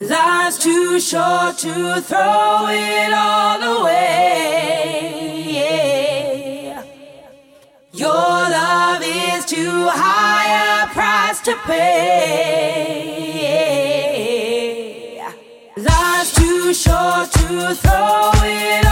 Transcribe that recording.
Life's too short to throw it all away. Your love is too high a price to pay. Life's too short to throw it